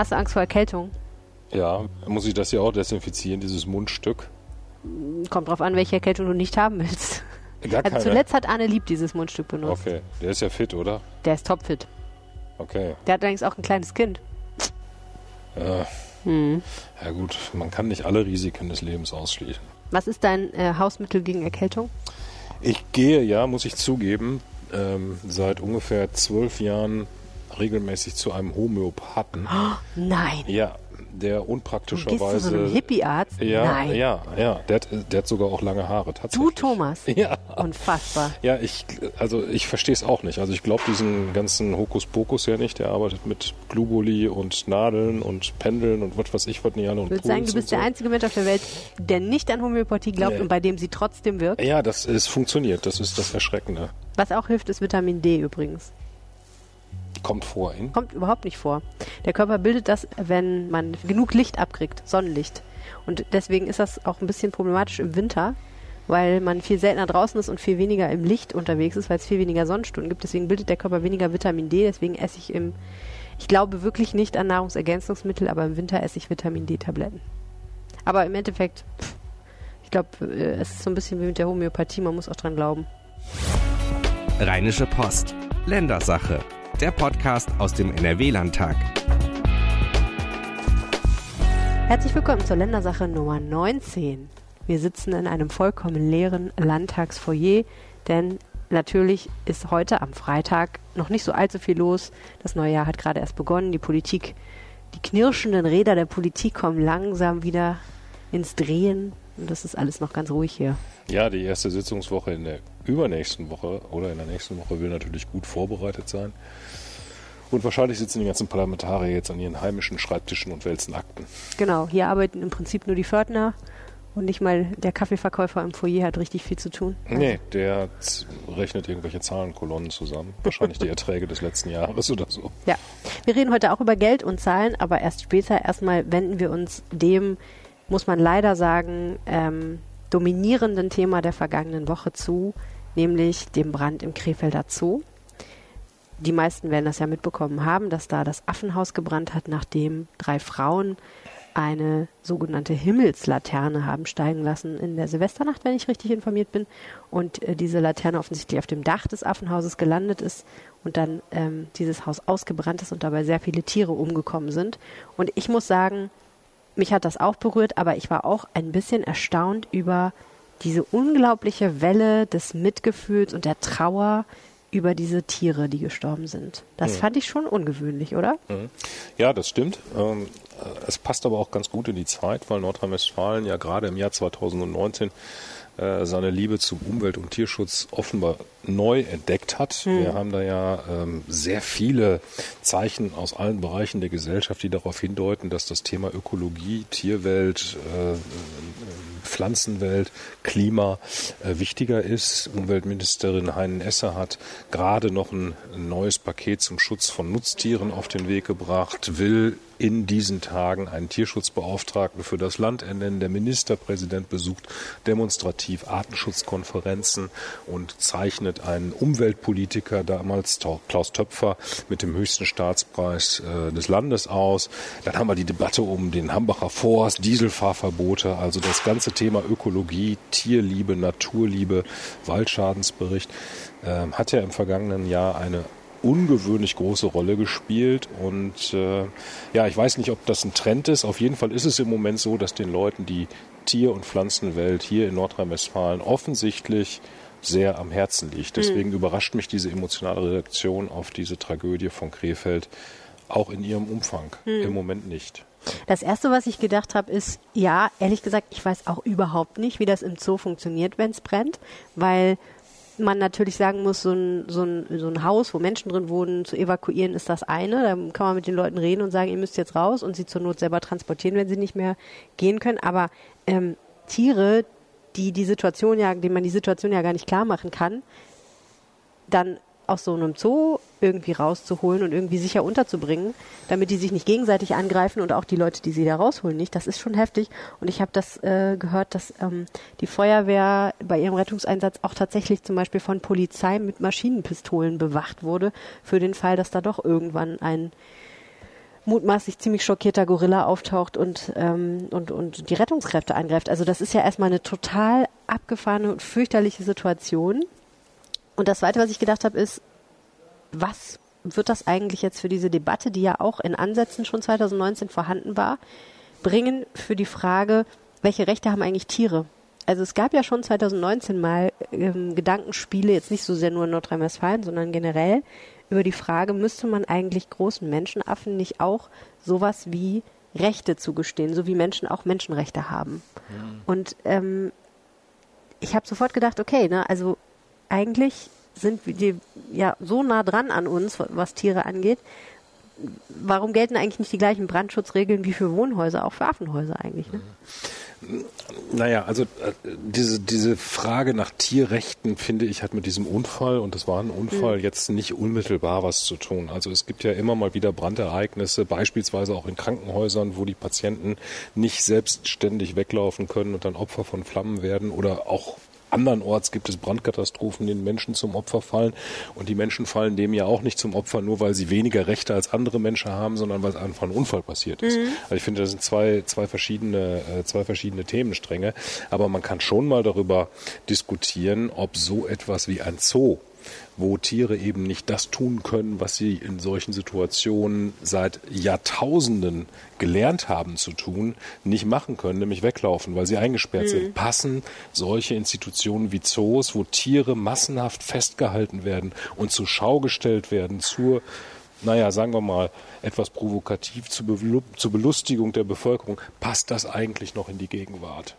Hast du Angst vor Erkältung? Ja, muss ich das hier auch desinfizieren, dieses Mundstück? Kommt drauf an, welche Erkältung du nicht haben willst. Gar Also keine. zuletzt hat Arne Lieb dieses Mundstück benutzt. Okay, der ist ja fit, oder? Der ist topfit. Okay. Der hat allerdings auch ein kleines Kind. Ja, Hm. ja gut, man kann nicht alle Risiken des Lebens ausschließen. Was ist dein äh, Hausmittel gegen Erkältung? Ich gehe ja, muss ich zugeben, ähm, seit ungefähr zwölf Jahren regelmäßig zu einem Homöopathen. Nein. Ja, der Du gehst zu so unpraktischerweise. einem Hippie-Arzt? ja, Nein. ja, ja. Der hat, der hat sogar auch lange Haare. Du, Thomas. Ja. Unfassbar. Ja, ich, also ich verstehe es auch nicht. Also ich glaube diesen ganzen Hokuspokus ja nicht. Der arbeitet mit Globuli und Nadeln und Pendeln und was weiß ich, was nicht alle Ich würde sagen, du bist und der einzige Mensch auf der Welt, der nicht an Homöopathie glaubt Nee. und bei dem sie trotzdem wirkt. Ja, das es funktioniert. Das ist das Erschreckende. Was auch hilft, ist Vitamin D übrigens. Kommt vor in. Kommt überhaupt nicht vor. Der Körper bildet das, wenn man genug Licht abkriegt, Sonnenlicht. Und deswegen ist das auch ein bisschen problematisch im Winter, weil man viel seltener draußen ist und viel weniger im Licht unterwegs ist, weil es viel weniger Sonnenstunden gibt. Deswegen bildet der Körper weniger Vitamin D. Deswegen esse ich im, ich glaube wirklich nicht an Nahrungsergänzungsmittel, aber im Winter esse ich Vitamin D-Tabletten. Aber im Endeffekt, pff, ich glaube, äh, es ist so ein bisschen wie mit der Homöopathie, man muss auch dran glauben. Rheinische Post. Ländersache. Der Podcast aus dem NRW-Landtag. Herzlich willkommen zur Ländersache Nummer 19. Wir sitzen in einem vollkommen leeren Landtagsfoyer, denn natürlich ist heute am Freitag noch nicht so allzu viel los. Das neue Jahr hat gerade erst begonnen. Die Politik, die knirschenden Räder der Politik kommen langsam wieder ins Drehen und das ist alles noch ganz ruhig hier. Ja, die erste Sitzungswoche in der übernächsten Woche oder in der nächsten Woche will natürlich gut vorbereitet sein. Und wahrscheinlich sitzen die ganzen Parlamentarier jetzt an ihren heimischen Schreibtischen und wälzen Akten. Genau, hier arbeiten im Prinzip nur die Pförtner und nicht mal der Kaffeeverkäufer im Foyer hat richtig viel zu tun. Nee, der rechnet irgendwelche Zahlenkolonnen zusammen. Wahrscheinlich die Erträge des letzten Jahres oder so. Ja, wir reden heute auch über Geld und Zahlen, aber erst später. Erstmal wenden wir uns dem, muss man leider sagen, ähm, dominierenden Thema der vergangenen Woche zu, nämlich dem Brand im Krefelder Zoo. Die meisten werden das ja mitbekommen haben, dass da das Affenhaus gebrannt hat, nachdem drei Frauen eine sogenannte Himmelslaterne haben steigen lassen in der Silvesternacht, wenn ich richtig informiert bin. Und äh, diese Laterne offensichtlich auf dem Dach des Affenhauses gelandet ist und dann ähm, dieses Haus ausgebrannt ist und dabei sehr viele Tiere umgekommen sind. Und ich muss sagen, mich hat das auch berührt, aber ich war auch ein bisschen erstaunt über diese unglaubliche Welle des Mitgefühls und der Trauer über diese Tiere, die gestorben sind. Das fand ich schon ungewöhnlich, oder? Ja, das stimmt. Ähm, äh, es passt aber auch ganz gut in die Zeit, weil Nordrhein-Westfalen ja gerade im Jahr 2019 äh, seine Liebe zum Umwelt- und Tierschutz offenbar neu entdeckt hat. Wir haben da ja ähm, sehr viele Zeichen aus allen Bereichen der Gesellschaft, die darauf hindeuten, dass das Thema Ökologie, Tierwelt, äh, Pflanzenwelt, Klima äh, wichtiger ist. Umweltministerin Heinen Esser hat gerade noch ein, ein neues Paket zum Schutz von Nutztieren auf den Weg gebracht, will in diesen Tagen einen Tierschutzbeauftragten für das Land ernennen. Der Ministerpräsident besucht demonstrativ Artenschutzkonferenzen und zeichnet einen Umweltpolitiker, damals Klaus Töpfer, mit dem höchsten Staatspreis äh, des Landes aus. Dann haben wir die Debatte um den Hambacher Forst, Dieselfahrverbote, also das ganze Thema Ökologie, Tierliebe, Naturliebe, Waldschadensbericht, ähm, hat ja im vergangenen Jahr eine ungewöhnlich große Rolle gespielt und äh, ja, ich weiß nicht, ob das ein Trend ist. Auf jeden Fall ist es im Moment so, dass den Leuten die Tier- und Pflanzenwelt hier in Nordrhein-Westfalen offensichtlich sehr am Herzen liegt. Deswegen überrascht mich diese emotionale Reaktion auf diese Tragödie von Krefeld auch in ihrem Umfang im Moment nicht. Das erste, was ich gedacht habe, ist, ja, ehrlich gesagt, ich weiß auch überhaupt nicht, wie das im Zoo funktioniert, wenn es brennt, weil man natürlich sagen muss, so ein, so, ein, so ein Haus, wo Menschen drin wohnen, zu evakuieren, ist das eine. Da kann man mit den Leuten reden und sagen, ihr müsst jetzt raus und sie zur Not selber transportieren, wenn sie nicht mehr gehen können. Aber ähm, Tiere, die die Situation ja, denen man die Situation ja gar nicht klar machen kann, dann aus so einem Zoo irgendwie rauszuholen und irgendwie sicher unterzubringen, damit die sich nicht gegenseitig angreifen und auch die Leute, die sie da rausholen, nicht. Das ist schon heftig. Und ich habe das äh, gehört, dass ähm, die Feuerwehr bei ihrem Rettungseinsatz auch tatsächlich zum Beispiel von Polizei mit Maschinenpistolen bewacht wurde, für den Fall, dass da doch irgendwann ein mutmaßlich ziemlich schockierter Gorilla auftaucht und, ähm, und, und die Rettungskräfte angreift. Also das ist ja erstmal eine total abgefahrene und fürchterliche Situation. Und das Zweite, was ich gedacht habe, ist, was wird das eigentlich jetzt für diese Debatte, die ja auch in Ansätzen schon 2019 vorhanden war, bringen für die Frage, welche Rechte haben eigentlich Tiere? Also es gab ja schon 2019 mal ähm, Gedankenspiele, jetzt nicht so sehr nur in Nordrhein-Westfalen, sondern generell über die Frage, müsste man eigentlich großen Menschenaffen nicht auch sowas wie Rechte zugestehen, so wie Menschen auch Menschenrechte haben. Mhm. Und ähm, ich habe sofort gedacht, okay, ne, also eigentlich sind wir ja so nah dran an uns, was Tiere angeht. Warum gelten eigentlich nicht die gleichen Brandschutzregeln wie für Wohnhäuser, auch für Affenhäuser eigentlich? Ne? Naja, also äh, diese, diese Frage nach Tierrechten, finde ich, hat mit diesem Unfall, und das war ein Unfall, mhm. jetzt nicht unmittelbar was zu tun. Also es gibt ja immer mal wieder Brandereignisse, beispielsweise auch in Krankenhäusern, wo die Patienten nicht selbstständig weglaufen können und dann Opfer von Flammen werden oder auch andernorts gibt es Brandkatastrophen, denen Menschen zum Opfer fallen. Und die Menschen fallen dem ja auch nicht zum Opfer, nur weil sie weniger Rechte als andere Menschen haben, sondern weil es einfach ein Unfall passiert ist. Mhm. Also ich finde, das sind zwei, zwei verschiedene, äh, zwei verschiedene Themenstränge. Aber man kann schon mal darüber diskutieren, ob so etwas wie ein Zoo wo Tiere eben nicht das tun können, was sie in solchen Situationen seit Jahrtausenden gelernt haben zu tun, nicht machen können, nämlich weglaufen, weil sie eingesperrt mhm. sind. Passen solche Institutionen wie Zoos, wo Tiere massenhaft festgehalten werden und zur Schau gestellt werden, zur naja, sagen wir mal, etwas provokativ zur, Be zur Belustigung der Bevölkerung, passt das eigentlich noch in die Gegenwart?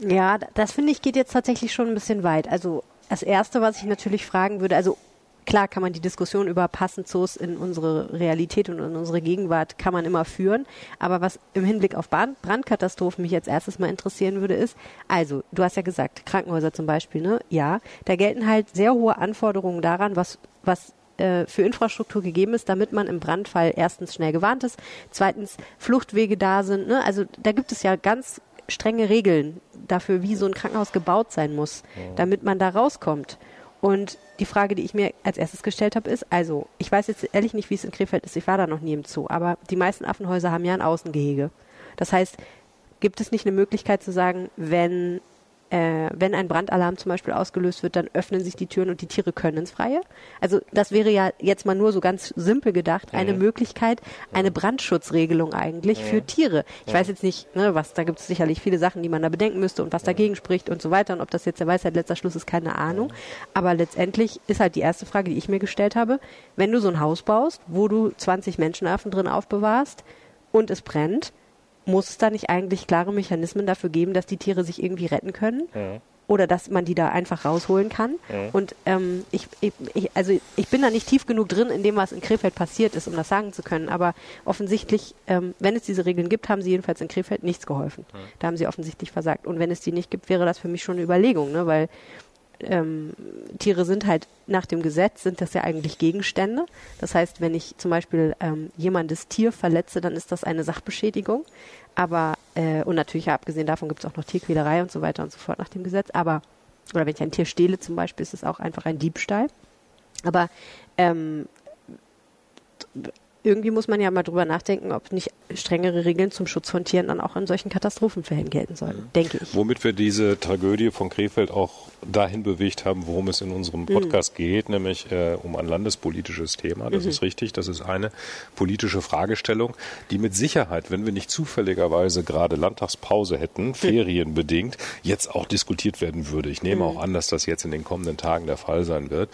Ja, das finde ich geht jetzt tatsächlich schon ein bisschen weit. Also das Erste, was ich natürlich fragen würde, also klar kann man die Diskussion über passend Zoos in unsere Realität und in unsere Gegenwart kann man immer führen. Aber was im Hinblick auf Brandkatastrophen mich jetzt erstes mal interessieren würde, ist, also, du hast ja gesagt, Krankenhäuser zum Beispiel, ne? Ja, da gelten halt sehr hohe Anforderungen daran, was, was äh, für Infrastruktur gegeben ist, damit man im Brandfall erstens schnell gewarnt ist, zweitens Fluchtwege da sind. Ne? Also da gibt es ja ganz strenge Regeln dafür, wie so ein Krankenhaus gebaut sein muss, damit man da rauskommt. Und die Frage, die ich mir als erstes gestellt habe, ist, also, ich weiß jetzt ehrlich nicht, wie es in Krefeld ist, ich war da noch nie im Zoo, aber die meisten Affenhäuser haben ja ein Außengehege. Das heißt, gibt es nicht eine Möglichkeit zu sagen, wenn äh, wenn ein Brandalarm zum Beispiel ausgelöst wird, dann öffnen sich die Türen und die Tiere können ins Freie. Also das wäre ja jetzt mal nur so ganz simpel gedacht, eine mhm. Möglichkeit, eine Brandschutzregelung eigentlich mhm. für Tiere. Ich mhm. weiß jetzt nicht, ne, was, da gibt es sicherlich viele Sachen, die man da bedenken müsste und was dagegen spricht und so weiter. Und ob das jetzt der Weisheit letzter Schluss ist, keine Ahnung. Aber letztendlich ist halt die erste Frage, die ich mir gestellt habe, wenn du so ein Haus baust, wo du 20 Menschenaffen drin aufbewahrst und es brennt, muss es da nicht eigentlich klare Mechanismen dafür geben, dass die Tiere sich irgendwie retten können? Ja. Oder dass man die da einfach rausholen kann. Ja. Und ähm, ich, ich, also ich bin da nicht tief genug drin in dem, was in Krefeld passiert ist, um das sagen zu können. Aber offensichtlich, ähm, wenn es diese Regeln gibt, haben sie jedenfalls in Krefeld nichts geholfen. Ja. Da haben sie offensichtlich versagt. Und wenn es die nicht gibt, wäre das für mich schon eine Überlegung, ne? weil ähm, Tiere sind halt nach dem Gesetz, sind das ja eigentlich Gegenstände. Das heißt, wenn ich zum Beispiel ähm, jemandes Tier verletze, dann ist das eine Sachbeschädigung. Aber, äh, und natürlich abgesehen davon gibt es auch noch Tierquälerei und so weiter und so fort nach dem Gesetz. Aber, oder wenn ich ein Tier stehle zum Beispiel, ist es auch einfach ein Diebstahl. Aber ähm, irgendwie muss man ja mal drüber nachdenken, ob nicht strengere Regeln zum Schutz von Tieren dann auch in solchen Katastrophenfällen gelten sollen, mhm. denke ich. Womit wir diese Tragödie von Krefeld auch dahin bewegt haben, worum es in unserem Podcast mhm. geht, nämlich äh, um ein landespolitisches Thema. Das mhm. ist richtig. Das ist eine politische Fragestellung, die mit Sicherheit, wenn wir nicht zufälligerweise gerade Landtagspause hätten, mhm. ferienbedingt, jetzt auch diskutiert werden würde. Ich nehme mhm. auch an, dass das jetzt in den kommenden Tagen der Fall sein wird.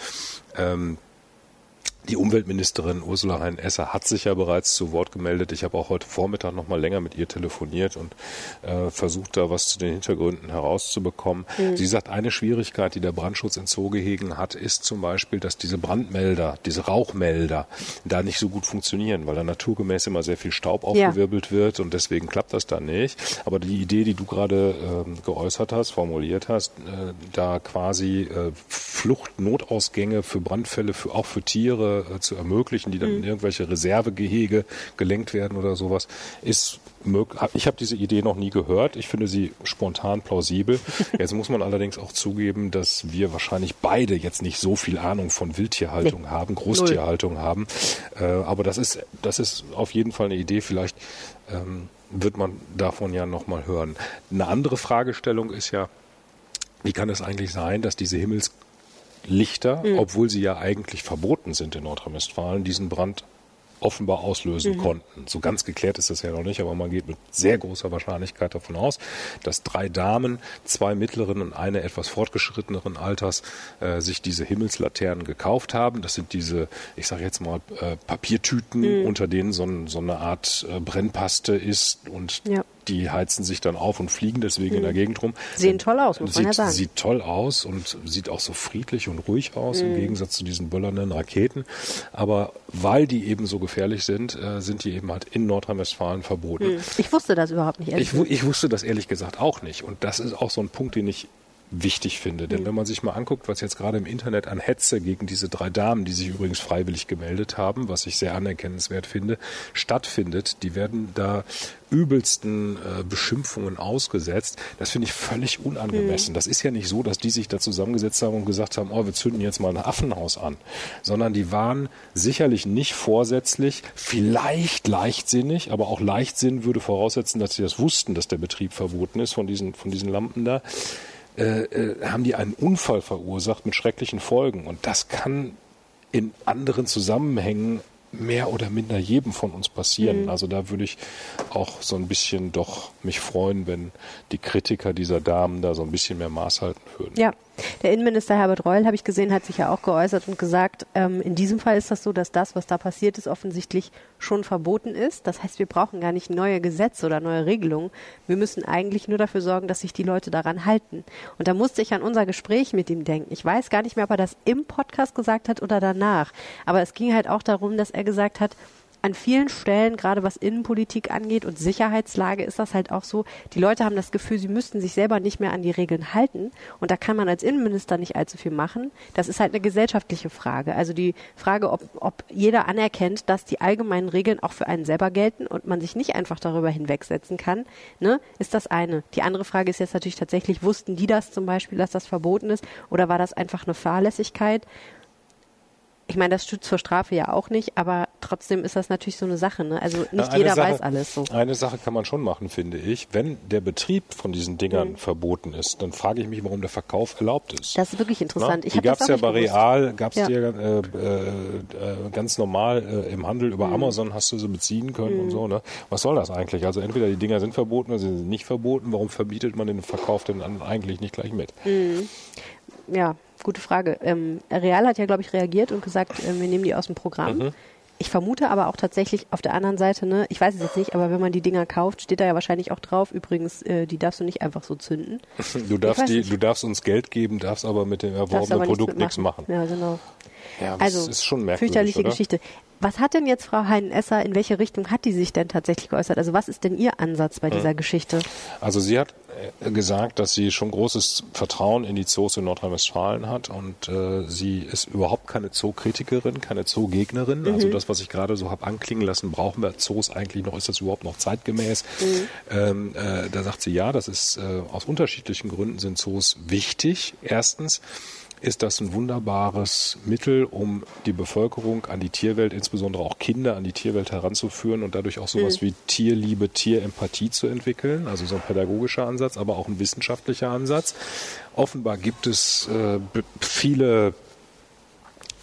Ähm, die Umweltministerin Ursula Hein-Esser hat sich ja bereits zu Wort gemeldet. Ich habe auch heute Vormittag noch mal länger mit ihr telefoniert und äh, versucht, da was zu den Hintergründen herauszubekommen. Mhm. Sie sagt, eine Schwierigkeit, die der Brandschutz in Zoogehegen hat, ist zum Beispiel, dass diese Brandmelder, diese Rauchmelder da nicht so gut funktionieren, weil da naturgemäß immer sehr viel Staub aufgewirbelt ja. wird und deswegen klappt das da nicht. Aber die Idee, die du gerade äh, geäußert hast, formuliert hast, äh, da quasi äh, Fluchtnotausgänge für Brandfälle, für, auch für Tiere, äh, zu ermöglichen, die dann in irgendwelche Reservegehege gelenkt werden oder sowas, ist möglich. Ich habe diese Idee noch nie gehört. Ich finde sie spontan plausibel. Jetzt muss man allerdings auch zugeben, dass wir wahrscheinlich beide jetzt nicht so viel Ahnung von Wildtierhaltung Nee. haben, Großtierhaltung haben. Äh, aber das ist, das ist auf jeden Fall eine Idee. Vielleicht ähm, wird man davon ja nochmal hören. Eine andere Fragestellung ist ja, wie kann es eigentlich sein, dass diese Himmelslichter, obwohl sie ja eigentlich verboten sind in Nordrhein-Westfalen, diesen Brand offenbar auslösen konnten. So ganz geklärt ist das ja noch nicht, aber man geht mit sehr großer Wahrscheinlichkeit davon aus, dass drei Damen, zwei mittleren und eine etwas fortgeschritteneren Alters, äh, sich diese Himmelslaternen gekauft haben. Das sind diese, ich sage jetzt mal, äh, Papiertüten, unter denen so, ein, so eine Art äh, Brennpaste ist und Ja. Die heizen sich dann auf und fliegen deswegen in der Gegend rum. Sehen toll aus, muss man sieht, ja sagen. Sieht toll aus und sieht auch so friedlich und ruhig aus im Gegensatz zu diesen böllernden Raketen. Aber weil die eben so gefährlich sind, äh, sind die eben halt in Nordrhein-Westfalen verboten. Ich wusste das überhaupt nicht. ehrlich Ich, ich wusste das ehrlich gesagt auch nicht. Und das ist auch so ein Punkt, den ich wichtig finde. Mhm. Denn wenn man sich mal anguckt, was jetzt gerade im Internet an Hetze gegen diese drei Damen, die sich übrigens freiwillig gemeldet haben, was ich sehr anerkennenswert finde, stattfindet, die werden da übelsten äh, Beschimpfungen ausgesetzt. Das finde ich völlig Mhm. unangemessen. Das ist ja nicht so, dass die sich da zusammengesetzt haben und gesagt haben, oh, wir zünden jetzt mal ein Affenhaus an, sondern die waren sicherlich nicht vorsätzlich, vielleicht leichtsinnig, aber auch Leichtsinn würde voraussetzen, dass sie das wussten, dass der Betrieb verboten ist von diesen, von diesen Lampen da äh, äh, haben die einen Unfall verursacht mit schrecklichen Folgen. Und das kann in anderen Zusammenhängen mehr oder minder jedem von uns passieren. Also da würde ich auch so ein bisschen doch mich freuen, wenn die Kritiker dieser Damen da so ein bisschen mehr Maß halten würden. Ja, der Innenminister Herbert Reul, habe ich gesehen, hat sich ja auch geäußert und gesagt, ähm, in diesem Fall ist das so, dass das, was da passiert ist, offensichtlich schon verboten ist. Das heißt, wir brauchen gar nicht neue Gesetze oder neue Regelungen. Wir müssen eigentlich nur dafür sorgen, dass sich die Leute daran halten. Und da musste ich an unser Gespräch mit ihm denken. Ich weiß gar nicht mehr, ob er das im Podcast gesagt hat oder danach. Aber es ging halt auch darum, dass er gesagt hat, an vielen Stellen, gerade was Innenpolitik angeht und Sicherheitslage, ist das halt auch so, die Leute haben das Gefühl, sie müssten sich selber nicht mehr an die Regeln halten. Und da kann man als Innenminister nicht allzu viel machen. Das ist halt eine gesellschaftliche Frage. Also die Frage, ob, ob jeder anerkennt, dass die allgemeinen Regeln auch für einen selber gelten und man sich nicht einfach darüber hinwegsetzen kann, ne, ist das eine. Die andere Frage ist jetzt natürlich tatsächlich, wussten die das zum Beispiel, dass das verboten ist? Oder war das einfach eine Fahrlässigkeit? Ich meine, das stützt zur Strafe ja auch nicht, aber trotzdem ist das natürlich so eine Sache. Ne? Also nicht eine jeder Sache, weiß alles so. Eine Sache kann man schon machen, finde ich. Wenn der Betrieb von diesen Mhm. Dingern verboten ist, dann frage ich mich, warum der Verkauf erlaubt ist. Das ist wirklich interessant. Na, die gab es ja bei gewusst. Real, gab es Ja. ja äh, äh, ganz normal äh, im Handel Mhm. über Amazon hast du sie beziehen können und so. Ne? Was soll das eigentlich? Also entweder die Dinger sind verboten oder sie sind nicht verboten. Warum verbietet man den Verkauf denn dann eigentlich nicht gleich mit? Ja, gute Frage. Ähm, Real hat ja, glaube ich, reagiert und gesagt, äh, wir nehmen die aus dem Programm. Mhm. Ich vermute aber auch tatsächlich auf der anderen Seite, ne, ich weiß es jetzt nicht, aber wenn man die Dinger kauft, steht da ja wahrscheinlich auch drauf, übrigens, äh, die darfst du nicht einfach so zünden. Du darfst, die, nicht. du darfst uns Geld geben, darfst aber mit dem erworbenen Produkt nichts machen. Ja, genau. Ja, das Also, ist schon merkwürdig, fürchterliche oder? Geschichte. Was hat denn jetzt Frau Heinen-Esser, in welche Richtung hat die sich denn tatsächlich geäußert? Also was ist denn ihr Ansatz bei dieser Geschichte? Also sie hat äh, gesagt, dass sie schon großes Vertrauen in die Zoos in Nordrhein-Westfalen hat und äh, sie ist überhaupt keine Zookritikerin, keine Zoogegnerin. Mhm. Also das, was ich gerade so habe anklingen lassen, brauchen wir Zoos eigentlich noch? Ist das überhaupt noch zeitgemäß? Mhm. Ähm, äh, da sagt sie ja, das ist äh, aus unterschiedlichen Gründen sind Zoos wichtig. Erstens ist das ein wunderbares Mittel, um die Bevölkerung an die Tierwelt, insbesondere auch Kinder an die Tierwelt heranzuführen und dadurch auch sowas wie Tierliebe, Tierempathie zu entwickeln. Also so ein pädagogischer Ansatz, aber auch ein wissenschaftlicher Ansatz. Offenbar gibt es äh, viele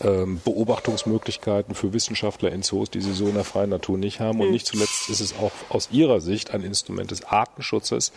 ähm, Beobachtungsmöglichkeiten für Wissenschaftler in Zoos, die sie so in der freien Natur nicht haben. Und nicht zuletzt ist es auch aus ihrer Sicht ein Instrument des Artenschutzes,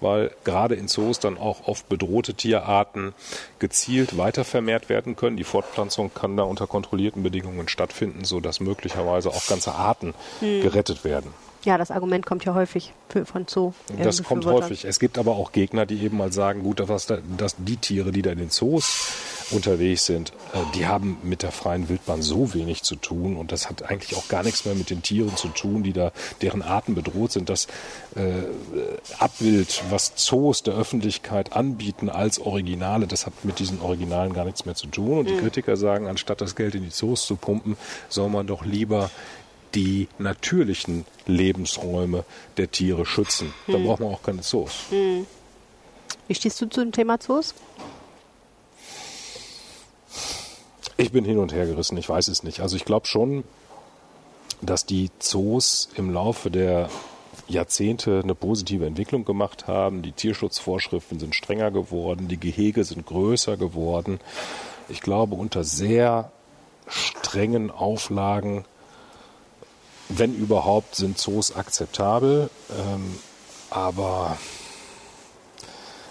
weil gerade in Zoos dann auch oft bedrohte Tierarten gezielt weiter vermehrt werden können. Die Fortpflanzung kann da unter kontrollierten Bedingungen stattfinden, sodass möglicherweise auch ganze Arten gerettet werden. Ja, das Argument kommt ja häufig für, von Zoo. Das kommt Befürwortern. häufig. Es gibt aber auch Gegner, die eben mal sagen, gut, dass, da, dass die Tiere, die da in den Zoos unterwegs sind, äh, die haben mit der freien Wildbahn so wenig zu tun und das hat eigentlich auch gar nichts mehr mit den Tieren zu tun, die da deren Arten bedroht sind, das äh, Abbild, was Zoos der Öffentlichkeit anbieten als Originale, das hat mit diesen Originalen gar nichts mehr zu tun. Und die mhm. Kritiker sagen, anstatt das Geld in die Zoos zu pumpen, soll man doch lieber die natürlichen Lebensräume der Tiere schützen. Da hm. braucht man auch keine Zoos. Hm. Wie stehst du zu dem Thema Zoos? Ich bin hin und her gerissen, ich weiß es nicht. Also ich glaube schon, dass die Zoos im Laufe der Jahrzehnte eine positive Entwicklung gemacht haben. Die Tierschutzvorschriften sind strenger geworden, die Gehege sind größer geworden. Ich glaube, unter sehr strengen Auflagen wenn überhaupt, sind Zoos akzeptabel. Ähm, aber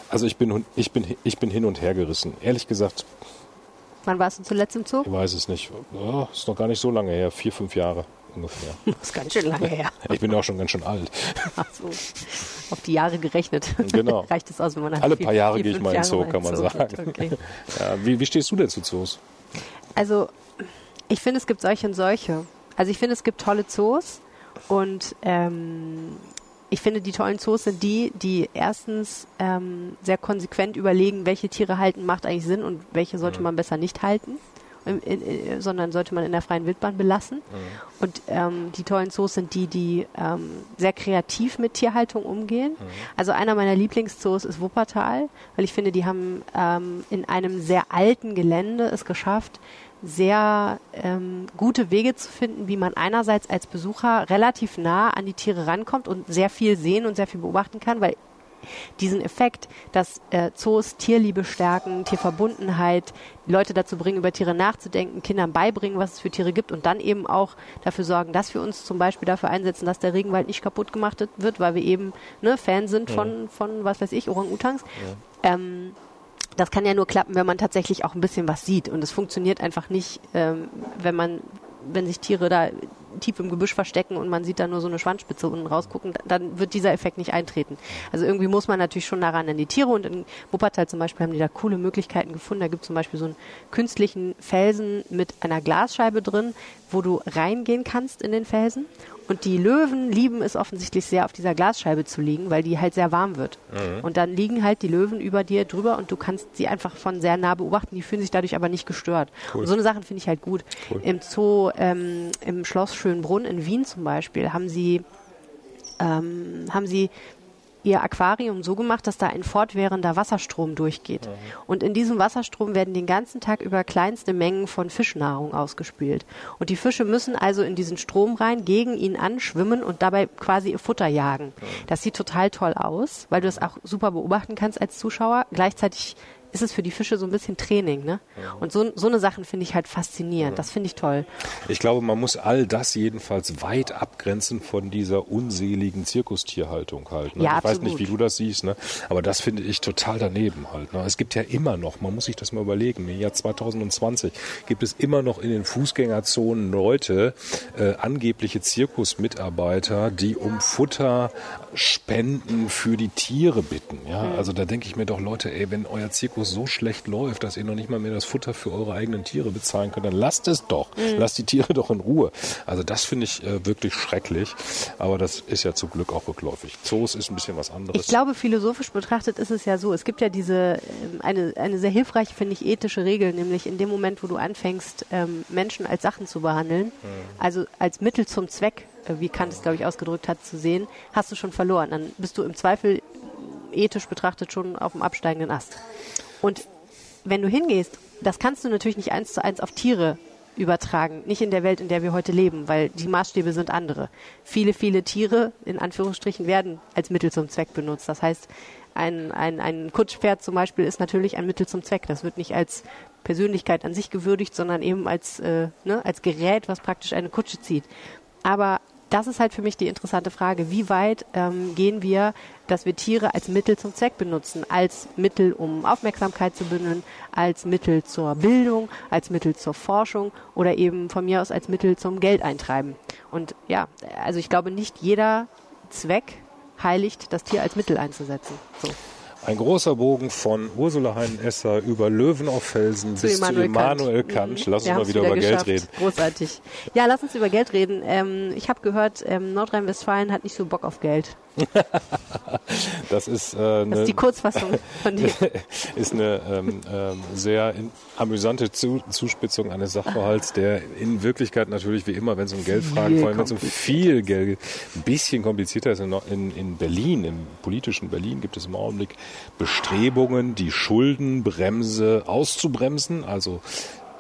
also ich bin, ich, bin, ich bin hin und her gerissen. Ehrlich gesagt. Wann warst du zuletzt im Zoo? Ich weiß es nicht. Oh, ist noch gar nicht so lange her. Vier, fünf Jahre ungefähr. Das ist ganz schön lange her. Ich bin auch schon ganz schön alt. Ach so. Auf die Jahre gerechnet. Genau. Reicht es aus, wenn man Alle vier, paar Jahre gehe ich mal in Zoo, kann man Zoo sagen. Okay. Ja, wie, wie stehst du denn zu Zoos? Also, ich finde, es gibt solche und solche. Also ich finde, es gibt tolle Zoos und ähm, ich finde, die tollen Zoos sind die, die erstens ähm, sehr konsequent überlegen, welche Tiere halten macht eigentlich Sinn und welche sollte man besser nicht halten, in, in, in, sondern sollte man in der freien Wildbahn belassen. Mhm. Und ähm, die tollen Zoos sind die, die ähm, sehr kreativ mit Tierhaltung umgehen. Mhm. Also einer meiner Lieblingszoos ist Wuppertal, weil ich finde, die haben ähm, in einem sehr alten Gelände es geschafft, sehr ähm, gute Wege zu finden, wie man einerseits als Besucher relativ nah an die Tiere rankommt und sehr viel sehen und sehr viel beobachten kann, weil diesen Effekt, dass äh, Zoos Tierliebe stärken, Tierverbundenheit, Leute dazu bringen, über Tiere nachzudenken, Kindern beibringen, was es für Tiere gibt und dann eben auch dafür sorgen, dass wir uns zum Beispiel dafür einsetzen, dass der Regenwald nicht kaputt gemacht wird, weil wir eben ne, Fan sind von, von was weiß ich, Orang-Utans. Ja. Ähm, das kann ja nur klappen, wenn man tatsächlich auch ein bisschen was sieht. Und es funktioniert einfach nicht, ähm, wenn man, wenn sich Tiere da tief im Gebüsch verstecken und man sieht da nur so eine Schwanzspitze unten rausgucken, dann wird dieser Effekt nicht eintreten. Also irgendwie muss man natürlich schon daran an die Tiere und in Wuppertal zum Beispiel haben die da coole Möglichkeiten gefunden. Da gibt es zum Beispiel so einen künstlichen Felsen mit einer Glasscheibe drin, wo du reingehen kannst in den Felsen und die Löwen lieben es offensichtlich sehr, auf dieser Glasscheibe zu liegen, weil die halt sehr warm wird. Mhm. Und dann liegen halt die Löwen über dir drüber und du kannst sie einfach von sehr nah beobachten. Die fühlen sich dadurch aber nicht gestört. Cool. Und so eine Sachen finde ich halt gut. Cool. Im Zoo, ähm, im Schloss Schönbrunn in Wien zum Beispiel, haben sie ähm, haben sie ihr Aquarium so gemacht, dass da ein fortwährender Wasserstrom durchgeht. Mhm. Und in diesem Wasserstrom werden den ganzen Tag über kleinste Mengen von Fischnahrung ausgespült. Und die Fische müssen also in diesen Strom rein, gegen ihn anschwimmen und dabei quasi ihr Futter jagen. Mhm. Das sieht total toll aus, weil du es auch super beobachten kannst als Zuschauer. Gleichzeitig ist es für die Fische so ein bisschen Training. Ne? Ja. Und so, so eine Sachen finde ich halt faszinierend. Ja. Das finde ich toll. Ich glaube, man muss all das jedenfalls weit abgrenzen von dieser unseligen Zirkustierhaltung halt. Ne? Ja, ich absolut. weiß nicht, wie du das siehst, ne? aber das finde ich total daneben halt. Ne? Es gibt ja immer noch, man muss sich das mal überlegen, im Jahr 2020 gibt es immer noch in den Fußgängerzonen Leute, äh, angebliche Zirkusmitarbeiter, die um Futter, Spenden für die Tiere bitten. Ja? Mhm. Also da denke ich mir doch, Leute, ey, wenn euer Zirkus so schlecht läuft, dass ihr noch nicht mal mehr das Futter für eure eigenen Tiere bezahlen könnt, dann lasst es doch. Mhm. Lasst die Tiere doch in Ruhe. Also das finde ich äh, wirklich schrecklich. Aber das ist ja zum Glück auch rückläufig. Zoos ist ein bisschen was anderes. Ich glaube, philosophisch betrachtet ist es ja so. Es gibt ja diese, ähm, eine, eine sehr hilfreiche, finde ich, ethische Regel, nämlich in dem Moment, wo du anfängst, ähm, Menschen als Sachen zu behandeln, mhm. also als Mittel zum Zweck, wie Kant es, glaube ich, ausgedrückt hat, zu sehen, hast du schon verloren. Dann bist du im Zweifel ethisch betrachtet schon auf dem absteigenden Ast. Und wenn du hingehst, das kannst du natürlich nicht eins zu eins auf Tiere übertragen, nicht in der Welt, in der wir heute leben, weil die Maßstäbe sind andere. Viele, viele Tiere, in Anführungsstrichen, werden als Mittel zum Zweck benutzt. Das heißt, ein, ein, ein Kutschpferd zum Beispiel ist natürlich ein Mittel zum Zweck. Das wird nicht als Persönlichkeit an sich gewürdigt, sondern eben als, äh, ne, als Gerät, was praktisch eine Kutsche zieht. Aber das ist halt für mich die interessante Frage. Wie weit ähm, gehen wir, dass wir Tiere als Mittel zum Zweck benutzen? Als Mittel, um Aufmerksamkeit zu bündeln, als Mittel zur Bildung, als Mittel zur Forschung oder eben von mir aus als Mittel zum Geldeintreiben. Und ja, also ich glaube, nicht jeder Zweck heiligt, das Tier als Mittel einzusetzen. So. Ein großer Bogen von Ursula Heinen-Esser über Löwen auf Felsen Zu bis Immanuel zu Immanuel Kant. Kant. Mhm. Lass Wir uns mal wieder über Geld geschafft. reden. Großartig. Ja, lass uns über Geld reden. Ähm, ich habe gehört, ähm, Nordrhein-Westfalen hat nicht so Bock auf Geld. Das ist, äh, Das eine, ist die Kurzfassung von dem. ist eine ähm, ähm, sehr in, amüsante Zu Zuspitzung eines Sachverhalts, der in Wirklichkeit natürlich wie immer, wenn es um Geldfragen, vor allem wenn es um viel Geld, ein bisschen komplizierter ist. In, in, in Berlin, im politischen Berlin gibt es im Augenblick Bestrebungen, die Schuldenbremse auszubremsen, also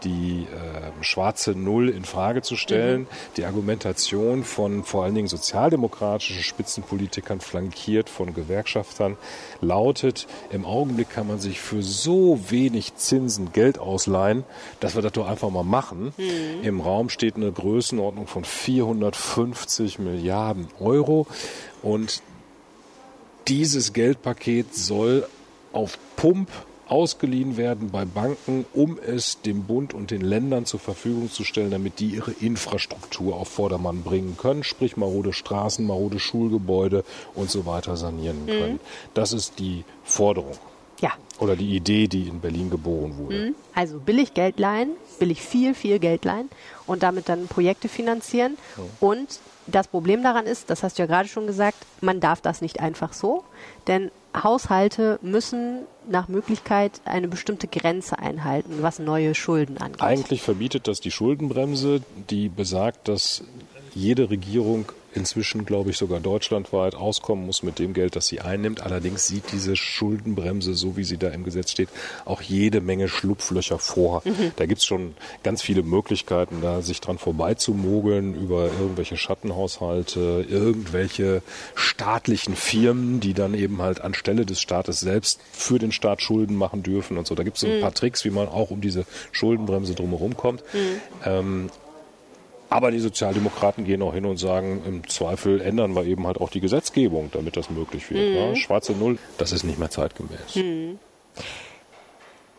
die äh, schwarze Null in Frage zu stellen. Die Argumentation von vor allen Dingen sozialdemokratischen Spitzenpolitikern flankiert von Gewerkschaftern lautet, im Augenblick kann man sich für so wenig Zinsen Geld ausleihen, dass wir das doch einfach mal machen. Im Raum steht eine Größenordnung von 450 Milliarden Euro und dieses Geldpaket soll auf Pump ausgeliehen werden bei Banken, um es dem Bund und den Ländern zur Verfügung zu stellen, damit die ihre Infrastruktur auf Vordermann bringen können, sprich marode Straßen, marode Schulgebäude und so weiter sanieren können. Das ist die Forderung Ja. oder die Idee, die in Berlin geboren wurde. Also billig Geld leihen, billig viel, viel Geld leihen und damit dann Projekte finanzieren. Und das Problem daran ist, das hast du ja gerade schon gesagt, man darf das nicht einfach so, denn Haushalte müssen nach Möglichkeit eine bestimmte Grenze einhalten, was neue Schulden angeht. Eigentlich verbietet das die Schuldenbremse, die besagt, dass jede Regierung inzwischen, glaube ich, sogar deutschlandweit auskommen muss mit dem Geld, das sie einnimmt. Allerdings sieht diese Schuldenbremse, so wie sie da im Gesetz steht, auch jede Menge Schlupflöcher vor. Da gibt es schon ganz viele Möglichkeiten, da sich dran vorbeizumogeln über irgendwelche Schattenhaushalte, irgendwelche staatlichen Firmen, die dann eben halt anstelle des Staates selbst für den Staat Schulden machen dürfen und so. Da gibt es so ein paar Tricks, wie man auch um diese Schuldenbremse drumherum kommt. Ähm, aber die Sozialdemokraten gehen auch hin und sagen, im Zweifel ändern wir eben halt auch die Gesetzgebung, damit das möglich wird. Ja, schwarze Null, das ist nicht mehr zeitgemäß.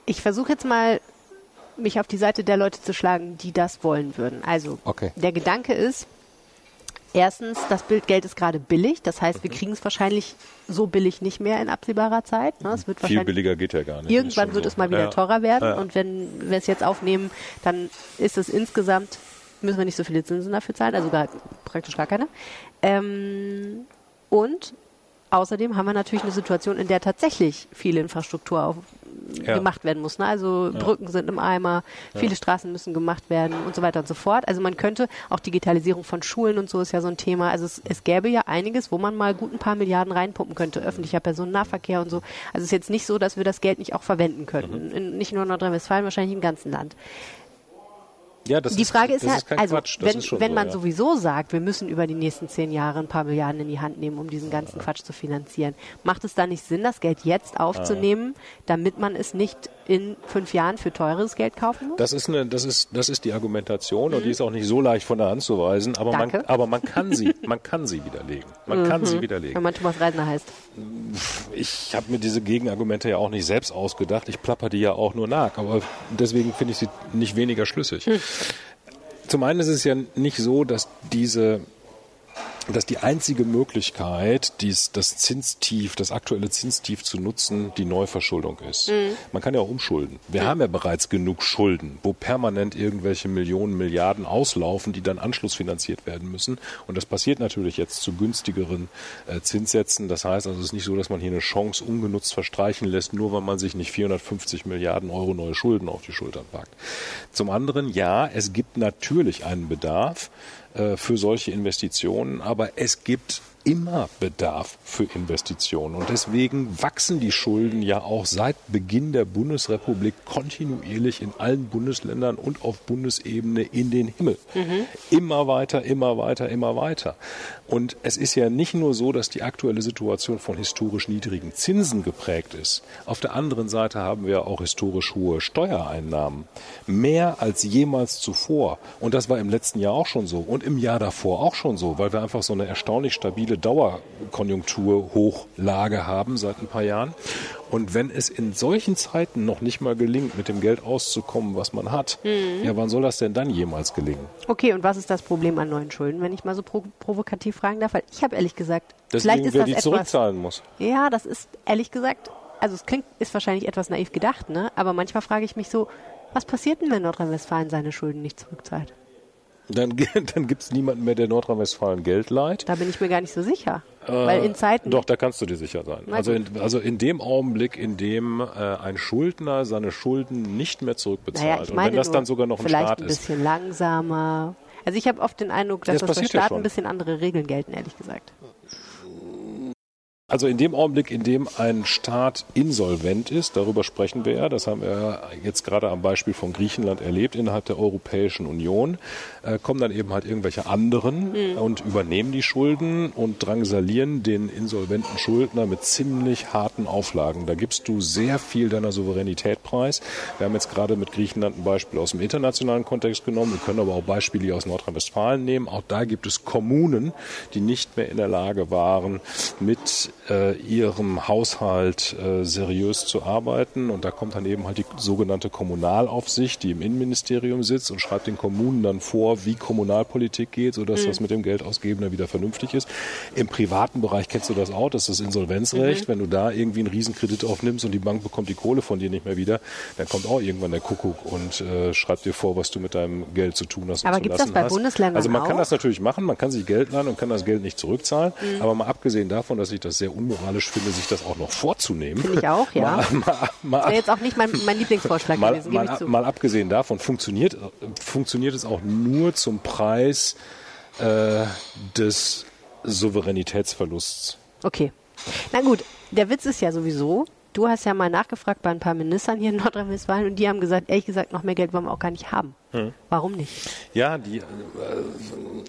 Ich versuche jetzt mal, mich auf die Seite der Leute zu schlagen, die das wollen würden. Also, Okay. der Gedanke ist, erstens, das Bildgeld ist gerade billig. Das heißt, Mhm. wir kriegen es wahrscheinlich so billig nicht mehr in absehbarer Zeit. Ne? Es wird Viel billiger geht ja gar nicht. Irgendwann wird schon es mal so. wieder Ja. teurer werden. Ja. Und wenn wir es jetzt aufnehmen, dann ist es insgesamt, müssen wir nicht so viele Zinsen dafür zahlen, also gar, praktisch gar keine. Ähm, und außerdem haben wir natürlich eine Situation, in der tatsächlich viel Infrastruktur auf, Ja. gemacht werden muss. Ne? Also Brücken sind im Eimer, viele Straßen müssen gemacht werden und so weiter und so fort. Also man könnte, auch Digitalisierung von Schulen und so ist ja so ein Thema. Also es, es gäbe ja einiges, wo man mal gut ein paar Milliarden reinpumpen könnte. Öffentlicher Personennahverkehr und so. Also es ist jetzt nicht so, dass wir das Geld nicht auch verwenden könnten. Mhm. In, nicht nur in Nordrhein-Westfalen, wahrscheinlich im ganzen Land. Ja, das Die Frage ist das ja, ist also wenn, ist wenn so, man ja. sowieso sagt, wir müssen über die nächsten zehn Jahre ein paar Milliarden in die Hand nehmen, um diesen ganzen Quatsch zu finanzieren, macht es da nicht Sinn, das Geld jetzt aufzunehmen, damit man es nicht in fünf Jahren für teures Geld kaufen muss? Das ist, eine, das, ist, das ist die Argumentation und die ist auch nicht so leicht von der Hand zu weisen, aber, man, Mhm. Aber man, kann sie, man kann sie widerlegen. Man kann sie Wenn widerlegen. man Thomas Reisner heißt. Ich habe mir diese Gegenargumente ja auch nicht selbst ausgedacht. Ich plapper die ja auch nur nach, aber deswegen finde ich sie nicht weniger schlüssig. Zum einen ist es ja nicht so, dass diese dass die einzige Möglichkeit, dies, das Zinstief, das aktuelle Zinstief zu nutzen, die Neuverschuldung ist. Man kann ja auch umschulden. Wir haben ja bereits genug Schulden, wo permanent irgendwelche Millionen, Milliarden auslaufen, die dann anschlussfinanziert werden müssen. Und das passiert natürlich jetzt zu günstigeren äh, Zinssätzen. Das heißt also, es ist nicht so, dass man hier eine Chance ungenutzt verstreichen lässt, nur weil man sich nicht 450 Milliarden Euro neue Schulden auf die Schultern packt. Zum anderen, ja, es gibt natürlich einen Bedarf für solche Investitionen, aber es gibt immer Bedarf für Investitionen. Und deswegen wachsen die Schulden ja auch seit Beginn der Bundesrepublik kontinuierlich in allen Bundesländern und auf Bundesebene in den Himmel. Immer weiter, immer weiter, immer weiter. Und es ist ja nicht nur so, dass die aktuelle Situation von historisch niedrigen Zinsen geprägt ist. Auf der anderen Seite haben wir auch historisch hohe Steuereinnahmen. Mehr als jemals zuvor. Und das war im letzten Jahr auch schon so. Und im Jahr davor auch schon so, weil wir einfach so eine erstaunlich stabile Dauerkonjunkturhochlage haben seit ein paar Jahren. Und wenn es in solchen Zeiten noch nicht mal gelingt, mit dem Geld auszukommen, was man hat, ja, wann soll das denn dann jemals gelingen? Okay, und was ist das Problem an neuen Schulden, wenn ich mal so pro provokativ fragen darf? Weil ich habe ehrlich gesagt, vielleicht Deswegen, ist wer das die etwas, zurückzahlen muss. Ja, das ist ehrlich gesagt also es klingt, ist wahrscheinlich etwas naiv gedacht, ne? Aber manchmal frage ich mich so, was passiert denn, wenn Nordrhein-Westfalen seine Schulden nicht zurückzahlt? Dann, dann gibt es niemanden mehr, der Nordrhein-Westfalen Geld leiht. Da bin ich mir gar nicht so sicher. Äh, Weil in Zeiten. Doch, da kannst du dir sicher sein. Also in, also in dem Augenblick, in dem äh, ein Schuldner seine Schulden nicht mehr zurückbezahlt naja, ich meine und wenn das dann sogar noch ein vielleicht Staat ein ist. bisschen langsamer. Also ich habe oft den Eindruck, dass Das das, das passiert ja Staat schon. ein bisschen andere Regeln gelten, ehrlich gesagt. Also in dem Augenblick, in dem ein Staat insolvent ist, darüber sprechen wir ja, das haben wir jetzt gerade am Beispiel von Griechenland erlebt, innerhalb der Europäischen Union, äh, kommen dann eben halt irgendwelche anderen und übernehmen die Schulden und drangsalieren den insolventen Schuldner mit ziemlich harten Auflagen. Da gibst du sehr viel deiner Souveränität preis. Wir haben jetzt gerade mit Griechenland ein Beispiel aus dem internationalen Kontext genommen. Wir können aber auch Beispiele aus Nordrhein-Westfalen nehmen. Auch da gibt es Kommunen, die nicht mehr in der Lage waren, mit äh, ihrem Haushalt äh, seriös zu arbeiten. Und da kommt dann eben halt die sogenannte Kommunalaufsicht, die im Innenministerium sitzt und schreibt den Kommunen dann vor, wie Kommunalpolitik geht, sodass das mit dem Geldausgeben dann wieder vernünftig ist. Im privaten Bereich kennst du das auch, das ist das Insolvenzrecht. Wenn du da irgendwie einen Riesenkredit aufnimmst und die Bank bekommt die Kohle von dir nicht mehr wieder, dann kommt auch irgendwann der Kuckuck und äh, schreibt dir vor, was du mit deinem Geld zu tun hast. Aber zu gibt's das bei hast. Bundesländern Also man kann auch? das natürlich machen, man kann sich Geld leihen und kann das Geld nicht zurückzahlen. Mhm. Aber mal abgesehen davon, dass ich das sehr unmoralisch finde, sich das auch noch vorzunehmen. Finde ich auch, ja. Mal, mal, mal, Das wäre jetzt auch nicht mein, mein Lieblingsvorschlag mal, gewesen, mal, zu. mal abgesehen davon, funktioniert, funktioniert es auch nur zum Preis äh, des Souveränitätsverlusts. Okay. Na gut, der Witz ist ja sowieso, du hast ja mal nachgefragt bei ein paar Ministern hier in Nordrhein-Westfalen und die haben gesagt, ehrlich gesagt, noch mehr Geld wollen wir auch gar nicht haben. Hm. Warum nicht? Ja, die äh,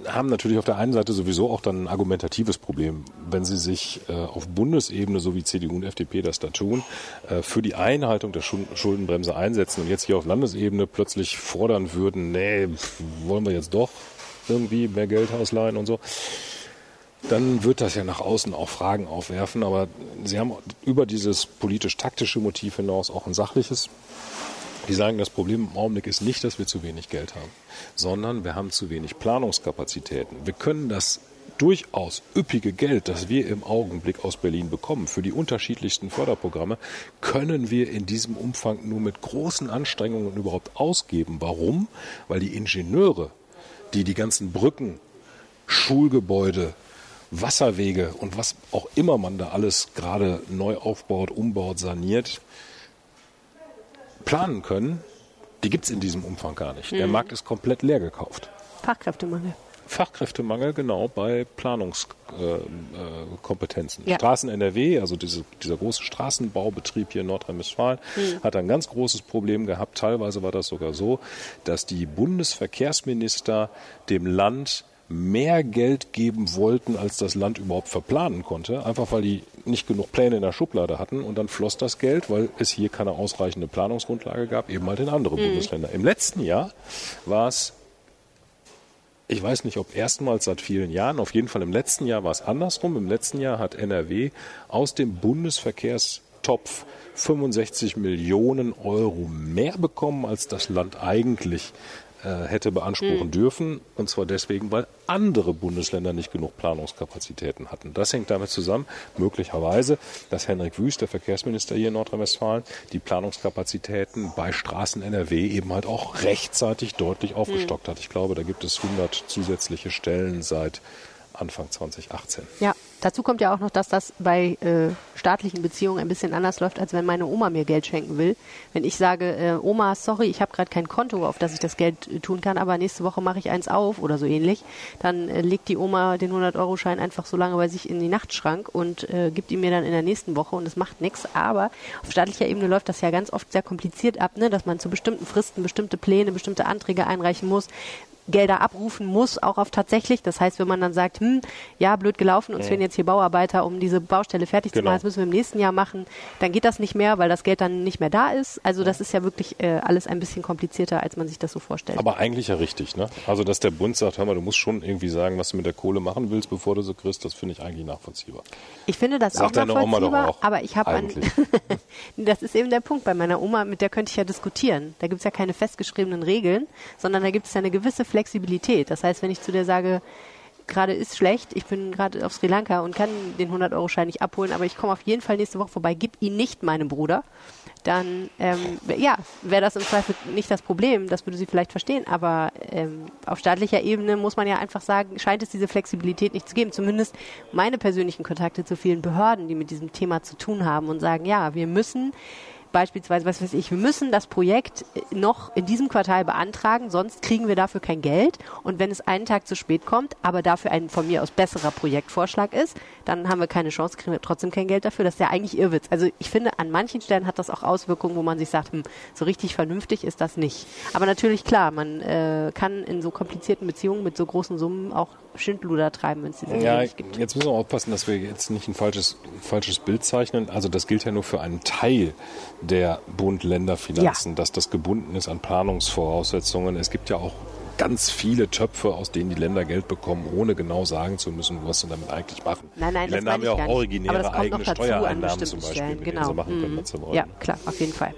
haben natürlich auf der einen Seite sowieso auch dann ein argumentatives Problem, wenn sie sich äh, auf Bundesebene, so wie CDU und FDP das da tun, äh, für die Einhaltung der Schul- Schuldenbremse einsetzen und jetzt hier auf Landesebene plötzlich fordern würden, nee, wollen wir jetzt doch irgendwie mehr Geld ausleihen und so. Dann wird das ja nach außen auch Fragen aufwerfen, aber sie haben über dieses politisch-taktische Motiv hinaus auch ein sachliches die sagen, das Problem im Augenblick ist nicht, dass wir zu wenig Geld haben, sondern wir haben zu wenig Planungskapazitäten. Wir können das durchaus üppige Geld, das wir im Augenblick aus Berlin bekommen, für die unterschiedlichsten Förderprogramme, können wir in diesem Umfang nur mit großen Anstrengungen überhaupt ausgeben. Warum? Weil die Ingenieure, die die ganzen Brücken, Schulgebäude, Wasserwege und was auch immer man da alles gerade neu aufbaut, umbaut, saniert, planen können, die gibt es in diesem Umfang gar nicht. Der Markt ist komplett leer gekauft. Fachkräftemangel. Fachkräftemangel genau bei Planungskompetenzen. Äh, Kompetenzen. Ja. Straßen NRW, also diese, dieser große Straßenbaubetrieb hier in Nordrhein-Westfalen, hat ein ganz großes Problem gehabt. Teilweise war das sogar so, dass die Bundesverkehrsminister dem Land mehr Geld geben wollten, als das Land überhaupt verplanen konnte, einfach weil die nicht genug Pläne in der Schublade hatten und dann floss das Geld, weil es hier keine ausreichende Planungsgrundlage gab, eben halt in andere Bundesländer. Im letzten Jahr war es ich weiß nicht, ob erstmals seit vielen Jahren, auf jeden Fall im letzten Jahr war es andersrum. Im letzten Jahr hat NRW aus dem Bundesverkehrstopf 65 Millionen Euro mehr bekommen, als das Land eigentlich äh, hätte beanspruchen dürfen. Und zwar deswegen, weil andere Bundesländer nicht genug Planungskapazitäten hatten. Das hängt damit zusammen, möglicherweise, dass Henrik Wüst, der Verkehrsminister hier in Nordrhein-Westfalen, die Planungskapazitäten bei Straßen NRW eben halt auch rechtzeitig deutlich aufgestockt hat. Ich glaube, da gibt es 100 zusätzliche Stellen seit Anfang 2018. Ja, dazu kommt ja auch noch, dass das bei äh, staatlichen Beziehungen ein bisschen anders läuft, als wenn meine Oma mir Geld schenken will. Wenn ich sage, äh, Oma, sorry, ich habe gerade kein Konto, auf das ich das Geld äh, tun kann, aber nächste Woche mache ich eins auf oder so ähnlich, dann äh, legt die Oma den 100-Euro-Schein einfach so lange bei sich in den Nachtschrank und äh, gibt ihn mir dann in der nächsten Woche und es macht nichts. Aber auf staatlicher Ebene läuft das ja ganz oft sehr kompliziert ab, ne? dass man zu bestimmten Fristen bestimmte Pläne, bestimmte Anträge einreichen muss. Gelder abrufen muss, auch auf tatsächlich. Das heißt, wenn man dann sagt, hm, ja, blöd gelaufen, uns fehlen jetzt hier Bauarbeiter, um diese Baustelle fertig zu Genau. machen, das müssen wir im nächsten Jahr machen, dann geht das nicht mehr, weil das Geld dann nicht mehr da ist. Also das ist ja wirklich äh, alles ein bisschen komplizierter, als man sich das so vorstellt. Aber eigentlich ja richtig, ne? Also, dass der Bund sagt, hör mal, du musst schon irgendwie sagen, was du mit der Kohle machen willst, bevor du sie kriegst, das finde ich eigentlich nachvollziehbar. ich finde das Sagt auch deine Oma doch nachvollziehbar, auch. aber ich habe das ist eben der Punkt bei meiner Oma, mit der könnte ich ja diskutieren. Da gibt es ja keine festgeschriebenen Regeln, sondern da gibt es ja eine gewisse Flexibilität. Das heißt, wenn ich zu der sage, gerade ist schlecht, ich bin gerade auf Sri Lanka und kann den 100-Euro-Schein nicht abholen, aber ich komme auf jeden Fall nächste Woche vorbei, gib ihn nicht meinem Bruder, dann ähm, ja, wäre das im Zweifel nicht das Problem, das würde sie vielleicht verstehen, aber ähm, auf staatlicher Ebene muss man ja einfach sagen, scheint es diese Flexibilität nicht zu geben. Zumindest meine persönlichen Kontakte zu vielen Behörden, die mit diesem Thema zu tun haben und sagen, ja, wir müssen beispielsweise, was weiß ich, wir müssen das Projekt noch in diesem Quartal beantragen, sonst kriegen wir dafür kein Geld. Und wenn es einen Tag zu spät kommt, aber dafür ein von mir aus besserer Projektvorschlag ist, dann haben wir keine Chance, kriegen wir trotzdem kein Geld dafür. Das ist ja eigentlich Irrwitz. Also ich finde, an manchen Stellen hat das auch Auswirkungen, wo man sich sagt, hm, so richtig vernünftig ist das nicht. Aber natürlich klar, man äh, kann in so komplizierten Beziehungen mit so großen Summen auch Schindluder treiben, wenn es diese ja, nicht gibt. Jetzt müssen wir aufpassen, dass wir jetzt nicht ein falsches, falsches Bild zeichnen. Also das gilt ja nur für einen Teil der Bund-Länder-Finanzen, ja. dass das gebunden ist an Planungsvoraussetzungen. Es gibt ja auch ganz viele Töpfe, aus denen die Länder Geld bekommen, ohne genau sagen zu müssen, was sie damit eigentlich machen. Nein, nein, die Länder haben ja auch originäre eigene Steuereinnahmen zum Beispiel, Stellen. genau. sie machen können, was sie wollen. Ja, klar, auf jeden Fall.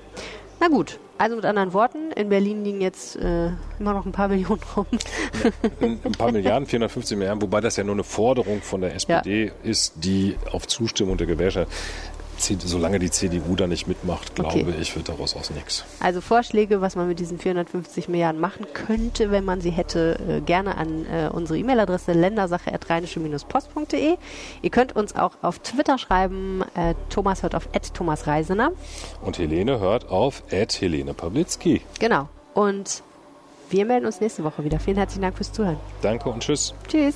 Na gut, also mit anderen Worten, in Berlin liegen jetzt äh, immer noch ein paar Millionen rum. ein, ein paar Milliarden, 450 Milliarden, wobei das ja nur eine Forderung von der SPD ja. ist, die auf Zustimmung der Gewerkschaft solange die CDU da nicht mitmacht, glaube okay. ich, wird daraus auch nichts. Also Vorschläge, was man mit diesen 450 Milliarden machen könnte, wenn man sie hätte, äh, gerne an äh, unsere E-Mail-Adresse ländersache.rheinische-post.de. Ihr könnt uns auch auf Twitter schreiben. Äh, Thomas hört auf Thomas Reisener. Und Helene hört auf Helene Pawlitzki. Genau. Und wir melden uns nächste Woche wieder. Vielen herzlichen Dank fürs Zuhören. Danke und tschüss. Tschüss.